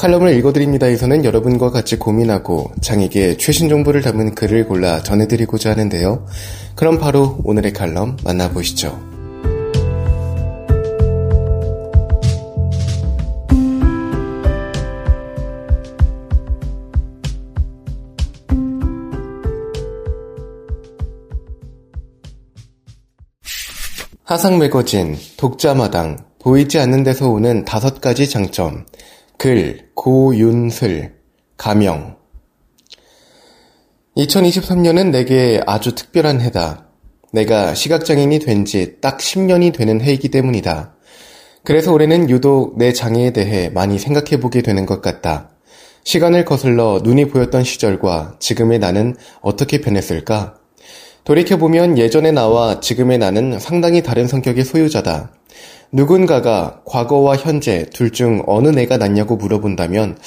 칼럼을 읽어드립니다에서는 여러분과 같이 고민하고 장에게 최신 정보를 담은 글을 골라 전해드리고자 하는데요. 그럼 바로 오늘의 칼럼 만나보시죠. 하상 매거진, 독자마당, 보이지 않는 데서 오는 다섯 가지 장점, 글, 고윤슬, 가명. 2023년은 내게 아주 특별한 해다. 내가 시각장애인이 된 지 딱 10년이 되는 해이기 때문이다. 그래서 올해는 유독 내 장애에 대해 많이 생각해보게 되는 것 같다. 시간을 거슬러 눈이 보였던 시절과 지금의 나는 어떻게 변했을까? 돌이켜보면 예전의 나와 지금의 나는 상당히 다른 성격의 소유자다. 누군가가 과거와 현재 둘 중 어느 내가 낫냐고 물어본다면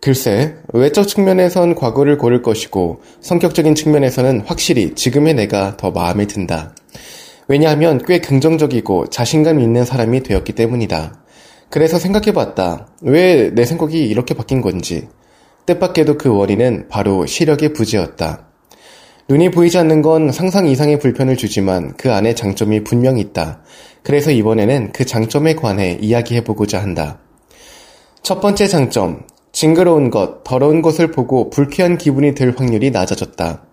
글쎄, 외적 측면에선 과거를 고를 것이고 성격적인 측면에서는 확실히 지금의 내가 더 마음에 든다. 왜냐하면 꽤 긍정적이고 자신감 있는 사람이 되었기 때문이다. 그래서 생각해봤다. 왜 내 생각이 이렇게 바뀐 건지. 뜻밖에도 그 원인은 바로 시력의 부재였다. 눈이 보이지 않는 건 상상 이상의 불편을 주지만 그 안에 장점이 분명히 있다. 그래서 이번에는 그 장점에 관해 이야기해보고자 한다. 첫 번째 장점, 징그러운 것, 더러운 것을 보고 불쾌한 기분이 들 확률이 낮아졌다.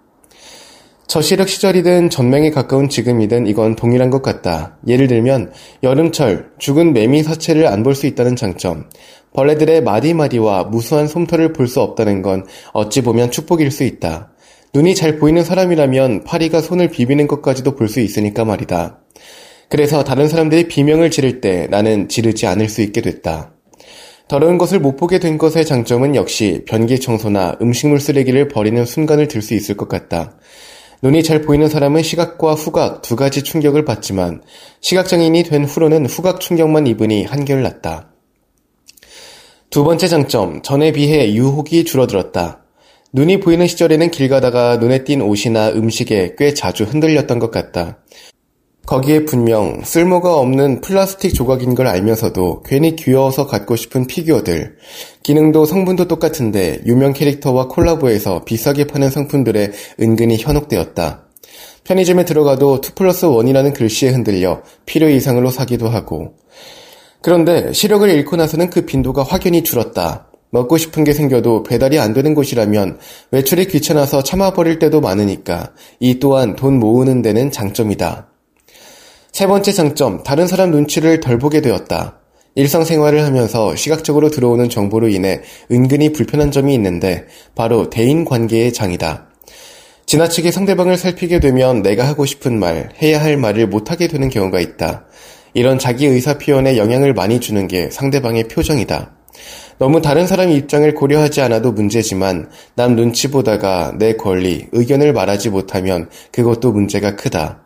저시력 시절이든 전맹에 가까운 지금이든 이건 동일한 것 같다. 예를 들면 여름철 죽은 매미 사체를 안 볼 수 있다는 장점, 벌레들의 마디마디와 무수한 솜털을 볼 수 없다는 건 어찌 보면 축복일 수 있다. 눈이 잘 보이는 사람이라면 파리가 손을 비비는 것까지도 볼 수 있으니까 말이다. 그래서 다른 사람들이 비명을 지를 때 나는 지르지 않을 수 있게 됐다. 더러운 것을 못 보게 된 것의 장점은 역시 변기 청소나 음식물 쓰레기를 버리는 순간을 들 수 있을 것 같다. 눈이 잘 보이는 사람은 시각과 후각 두 가지 충격을 받지만 시각장애인이 된 후로는 후각 충격만 입으니 한결 낫다. 두 번째 장점, 전에 비해 유혹이 줄어들었다. 눈이 보이는 시절에는 길 가다가 눈에 띈 옷이나 음식에 꽤 자주 흔들렸던 것 같다. 거기에 분명 쓸모가 없는 플라스틱 조각인 걸 알면서도 괜히 귀여워서 갖고 싶은 피규어들, 기능도 성분도 똑같은데 유명 캐릭터와 콜라보해서 비싸게 파는 상품들에 은근히 현혹되었다. 편의점에 들어가도 2 플러스 1이라는 글씨에 흔들려 필요 이상으로 사기도 하고. 그런데 시력을 잃고 나서는 그 빈도가 확연히 줄었다. 먹고 싶은 게 생겨도 배달이 안 되는 곳이라면 외출이 귀찮아서 참아버릴 때도 많으니까 이 또한 돈 모으는 데는 장점이다. 세 번째 장점, 다른 사람 눈치를 덜 보게 되었다. 일상생활을 하면서 시각적으로 들어오는 정보로 인해 은근히 불편한 점이 있는데 바로 대인 관계의 장이다. 지나치게 상대방을 살피게 되면 내가 하고 싶은 말, 해야 할 말을 못하게 되는 경우가 있다. 이런 자기 의사 표현에 영향을 많이 주는 게 상대방의 표정이다. 너무 다른 사람의 입장을 고려하지 않아도 문제지만 남 눈치 보다가 내 권리, 의견을 말하지 못하면 그것도 문제가 크다.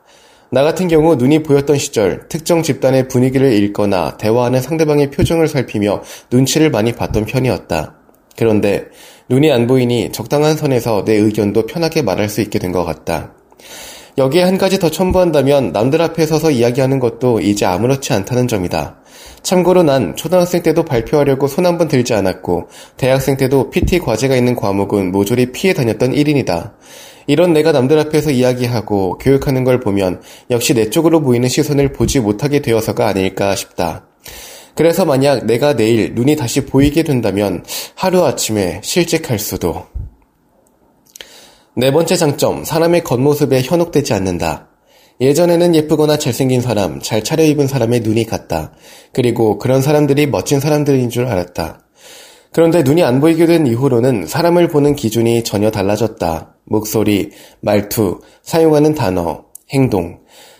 나 같은 경우 눈이 보였던 시절 특정 집단의 분위기를 읽거나 대화하는 상대방의 표정을 살피며 눈치를 많이 봤던 편이었다. 그런데 눈이 안 보이니 적당한 선에서 내 의견도 편하게 말할 수 있게 된 것 같다. 여기에 한 가지 더 첨부한다면 남들 앞에 서서 이야기하는 것도 이제 아무렇지 않다는 점이다. 참고로 난 초등학생 때도 발표하려고 손 한 번 들지 않았고 대학생 때도 PT 과제가 있는 과목은 모조리 피해 다녔던 1인이다. 이런 내가 남들 앞에서 이야기하고 교육하는 걸 보면 역시 내 쪽으로 보이는 시선을 보지 못하게 되어서가 아닐까 싶다. 그래서 만약 내가 내일 눈이 다시 보이게 된다면 하루아침에 실직할 수도. 네 번째 장점, 사람의 겉모습에 현혹되지 않는다. 예전에는 예쁘거나 잘생긴 사람, 잘 차려입은 사람의 눈이 갔다. 그리고 그런 사람들이 멋진 사람들인 줄 알았다. 그런데 눈이 안 보이게 된 이후로는 사람을 보는 기준이 전혀 달라졌다. 목소리, 말투, 사용하는 단어, 행동.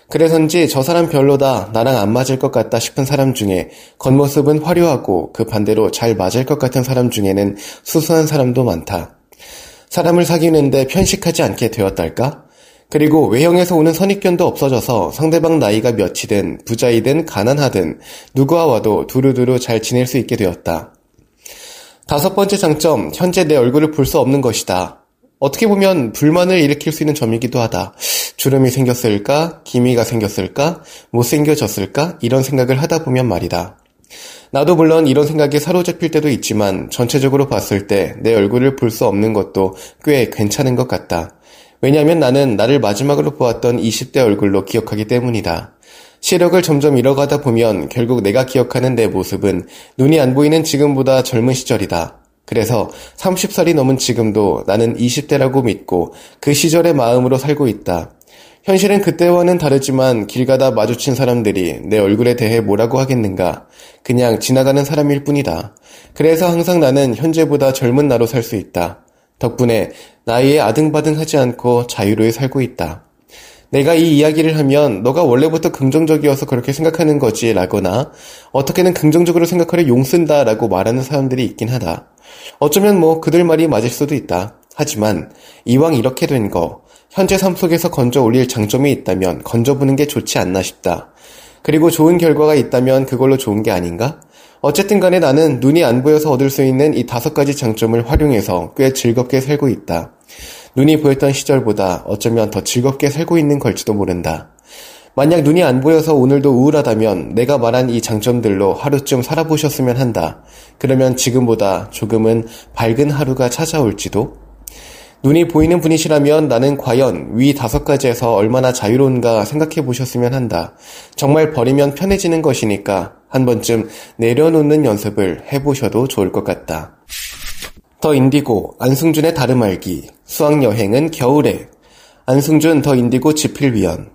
그래서인지 저 사람 별로다, 나랑 안 맞을 것 같다 싶은 사람 중에 겉모습은 화려하고 그 반대로 잘 맞을 것 같은 사람 중에는 수수한 사람도 많다. 사람을 사귀는데 편식하지 않게 되었달까? 그리고 외형에서 오는 선입견도 없어져서 상대방 나이가 몇이든 부자이든 가난하든 누구와 와도 두루두루 잘 지낼 수 있게 되었다. 다섯 번째 장점, 현재 내 얼굴을 볼 수 없는 것이다. 어떻게 보면 불만을 일으킬 수 있는 점이기도 하다. 주름이 생겼을까? 기미가 생겼을까? 못생겨졌을까? 이런 생각을 하다 보면 말이다. 나도 물론 이런 생각에 사로잡힐 때도 있지만 전체적으로 봤을 때 내 얼굴을 볼 수 없는 것도 꽤 괜찮은 것 같다. 왜냐하면 나는 나를 마지막으로 보았던 20대 얼굴로 기억하기 때문이다. 시력을 점점 잃어가다 보면 결국 내가 기억하는 내 모습은 눈이 안 보이는 지금보다 젊은 시절이다. 그래서 30살이 넘은 지금도 나는 20대라고 믿고 그 시절의 마음으로 살고 있다. 현실은 그때와는 다르지만 길 가다 마주친 사람들이 내 얼굴에 대해 뭐라고 하겠는가. 그냥 지나가는 사람일 뿐이다. 그래서 항상 나는 현재보다 젊은 나로 살 수 있다. 덕분에 나이에 아등바등하지 않고 자유로이 살고 있다. 내가 이 이야기를 하면 너가 원래부터 긍정적이어서 그렇게 생각하는 거지 라거나 어떻게는 긍정적으로 생각하려 용쓴다 라고 말하는 사람들이 있긴 하다. 어쩌면 뭐 그들 말이 맞을 수도 있다. 하지만 이왕 이렇게 된 거, 현재 삶 속에서 건져 올릴 장점이 있다면 건져보는 게 좋지 않나 싶다. 그리고 좋은 결과가 있다면 그걸로 좋은 게 아닌가? 어쨌든 간에 나는 눈이 안 보여서 얻을 수 있는 이 다섯 가지 장점을 활용해서 꽤 즐겁게 살고 있다. 눈이 보였던 시절보다 어쩌면 더 즐겁게 살고 있는 걸지도 모른다. 만약 눈이 안 보여서 오늘도 우울하다면 내가 말한 이 장점들로 하루쯤 살아보셨으면 한다. 그러면 지금보다 조금은 밝은 하루가 찾아올지도? 눈이 보이는 분이시라면 나는 과연 위 다섯 가지에서 얼마나 자유로운가 생각해 보셨으면 한다. 정말 버리면 편해지는 것이니까 한 번쯤 내려놓는 연습을 해보셔도 좋을 것 같다. 더 인디고, 안승준의 다름 알기, 수학여행은 겨울에, 안승준 더 인디고 지필위원.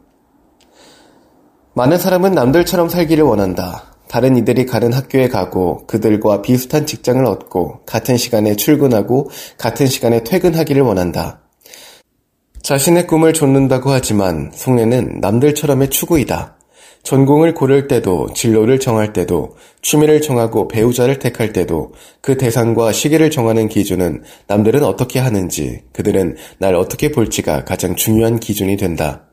많은 사람은 남들처럼 살기를 원한다. 다른 이들이 가는 학교에 가고 그들과 비슷한 직장을 얻고 같은 시간에 출근하고 같은 시간에 퇴근하기를 원한다. 자신의 꿈을 좇는다고 하지만 속내는 남들처럼의 추구이다. 전공을 고를 때도 진로를 정할 때도 취미를 정하고 배우자를 택할 때도 그 대상과 시기를 정하는 기준은 남들은 어떻게 하는지 그들은 날 어떻게 볼지가 가장 중요한 기준이 된다.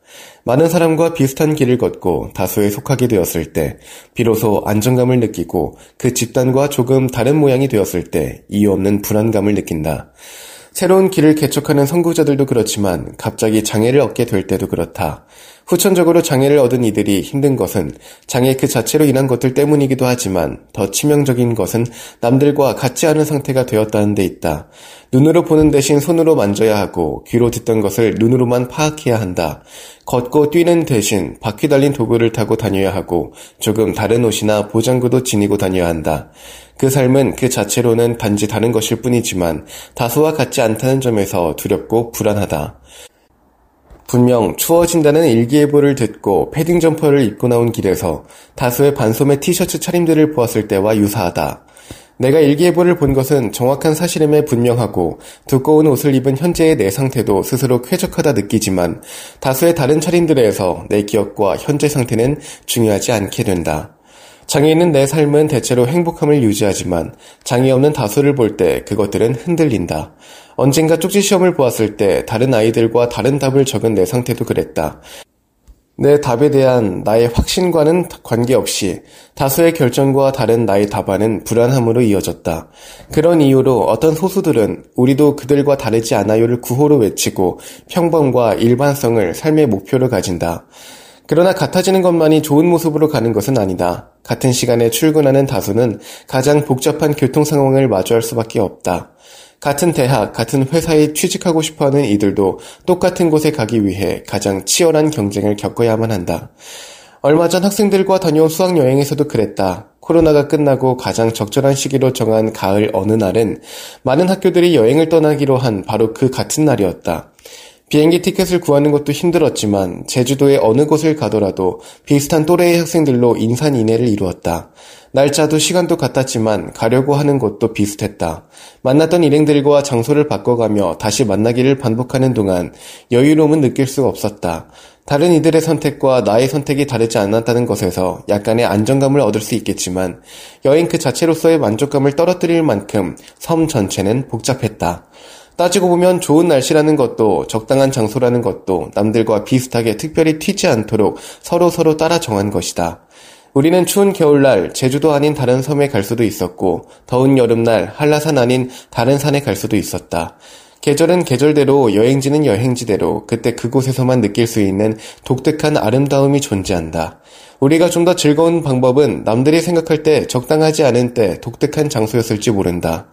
많은 사람과 비슷한 길을 걷고 다수에 속하게 되었을 때 비로소 안정감을 느끼고 그 집단과 조금 다른 모양이 되었을 때 이유 없는 불안감을 느낀다. 새로운 길을 개척하는 선구자들도 그렇지만 갑자기 장애를 얻게 될 때도 그렇다. 후천적으로 장애를 얻은 이들이 힘든 것은 장애 그 자체로 인한 것들 때문이기도 하지만 더 치명적인 것은 남들과 같지 않은 상태가 되었다는 데 있다. 눈으로 보는 대신 손으로 만져야 하고 귀로 듣던 것을 눈으로만 파악해야 한다. 걷고 뛰는 대신 바퀴 달린 도구를 타고 다녀야 하고 조금 다른 옷이나 보장구도 지니고 다녀야 한다. 그 삶은 그 자체로는 단지 다른 것일 뿐이지만 다수와 같지 않다는 점에서 두렵고 불안하다. 분명 추워진다는 일기예보를 듣고 패딩 점퍼를 입고 나온 길에서 다수의 반소매 티셔츠 차림들을 보았을 때와 유사하다. 내가 일기예보를 본 것은 정확한 사실임에 분명하고 두꺼운 옷을 입은 현재의 내 상태도 스스로 쾌적하다 느끼지만 다수의 다른 차림들에서 내 기억과 현재 상태는 중요하지 않게 된다. 장애 있는 내 삶은 대체로 행복함을 유지하지만 장애 없는 다수를 볼 때 그것들은 흔들린다. 언젠가 쪽지 시험을 보았을 때 다른 아이들과 다른 답을 적은 내 상태도 그랬다. 내 답에 대한 나의 확신과는 관계없이 다수의 결정과 다른 나의 답안은 불안함으로 이어졌다. 그런 이유로 어떤 소수들은 우리도 그들과 다르지 않아요를 구호로 외치고 평범과 일반성을 삶의 목표로 가진다. 그러나 같아지는 것만이 좋은 모습으로 가는 것은 아니다. 같은 시간에 출근하는 다수는 가장 복잡한 교통 상황을 마주할 수밖에 없다. 같은 대학, 같은 회사에 취직하고 싶어 하는 이들도 똑같은 곳에 가기 위해 가장 치열한 경쟁을 겪어야만 한다. 얼마 전 학생들과 다녀온 수학여행에서도 그랬다. 코로나가 끝나고 가장 적절한 시기로 정한 가을 어느 날은 많은 학교들이 여행을 떠나기로 한 바로 그 같은 날이었다. 비행기 티켓을 구하는 것도 힘들었지만 제주도의 어느 곳을 가더라도 비슷한 또래의 학생들로 인산인해를 이루었다. 날짜도 시간도 같았지만 가려고 하는 곳도 비슷했다. 만났던 일행들과 장소를 바꿔가며 다시 만나기를 반복하는 동안 여유로움은 느낄 수 없었다. 다른 이들의 선택과 나의 선택이 다르지 않았다는 것에서 약간의 안정감을 얻을 수 있겠지만 여행 그 자체로서의 만족감을 떨어뜨릴 만큼 섬 전체는 복잡했다. 따지고 보면 좋은 날씨라는 것도 적당한 장소라는 것도 남들과 비슷하게 특별히 튀지 않도록 서로 서로 따라 정한 것이다. 우리는 추운 겨울날 제주도 아닌 다른 섬에 갈 수도 있었고 더운 여름날 한라산 아닌 다른 산에 갈 수도 있었다. 계절은 계절대로 여행지는 여행지대로 그때 그곳에서만 느낄 수 있는 독특한 아름다움이 존재한다. 우리가 좀 더 즐거운 방법은 남들이 생각할 때 적당하지 않은 때 독특한 장소였을지 모른다.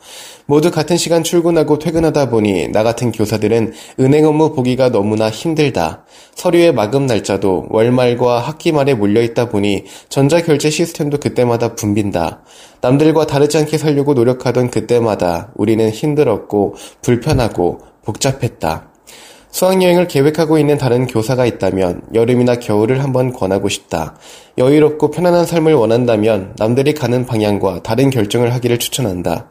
모두 같은 시간 출근하고 퇴근하다 보니 나 같은 교사들은 은행 업무 보기가 너무나 힘들다. 서류의 마감 날짜도 월말과 학기 말에 몰려있다 보니 전자결제 시스템도 그때마다 붐빈다. 남들과 다르지 않게 살려고 노력하던 그때마다 우리는 힘들었고 불편하고 복잡했다. 수학여행을 계획하고 있는 다른 교사가 있다면 여름이나 겨울을 한번 권하고 싶다. 여유롭고 편안한 삶을 원한다면 남들이 가는 방향과 다른 결정을 하기를 추천한다.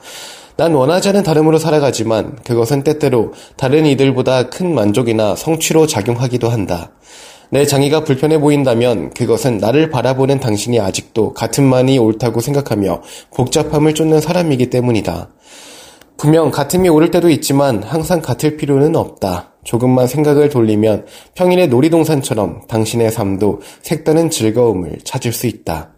난 원하지 않은 다름으로 살아가지만 그것은 때때로 다른 이들보다 큰 만족이나 성취로 작용하기도 한다. 내 장애가 불편해 보인다면 그것은 나를 바라보는 당신이 아직도 같은 만이 옳다고 생각하며 복잡함을 쫓는 사람이기 때문이다. 분명 같음이 옳을 때도 있지만 항상 같을 필요는 없다. 조금만 생각을 돌리면 평일의 놀이동산처럼 당신의 삶도 색다른 즐거움을 찾을 수 있다.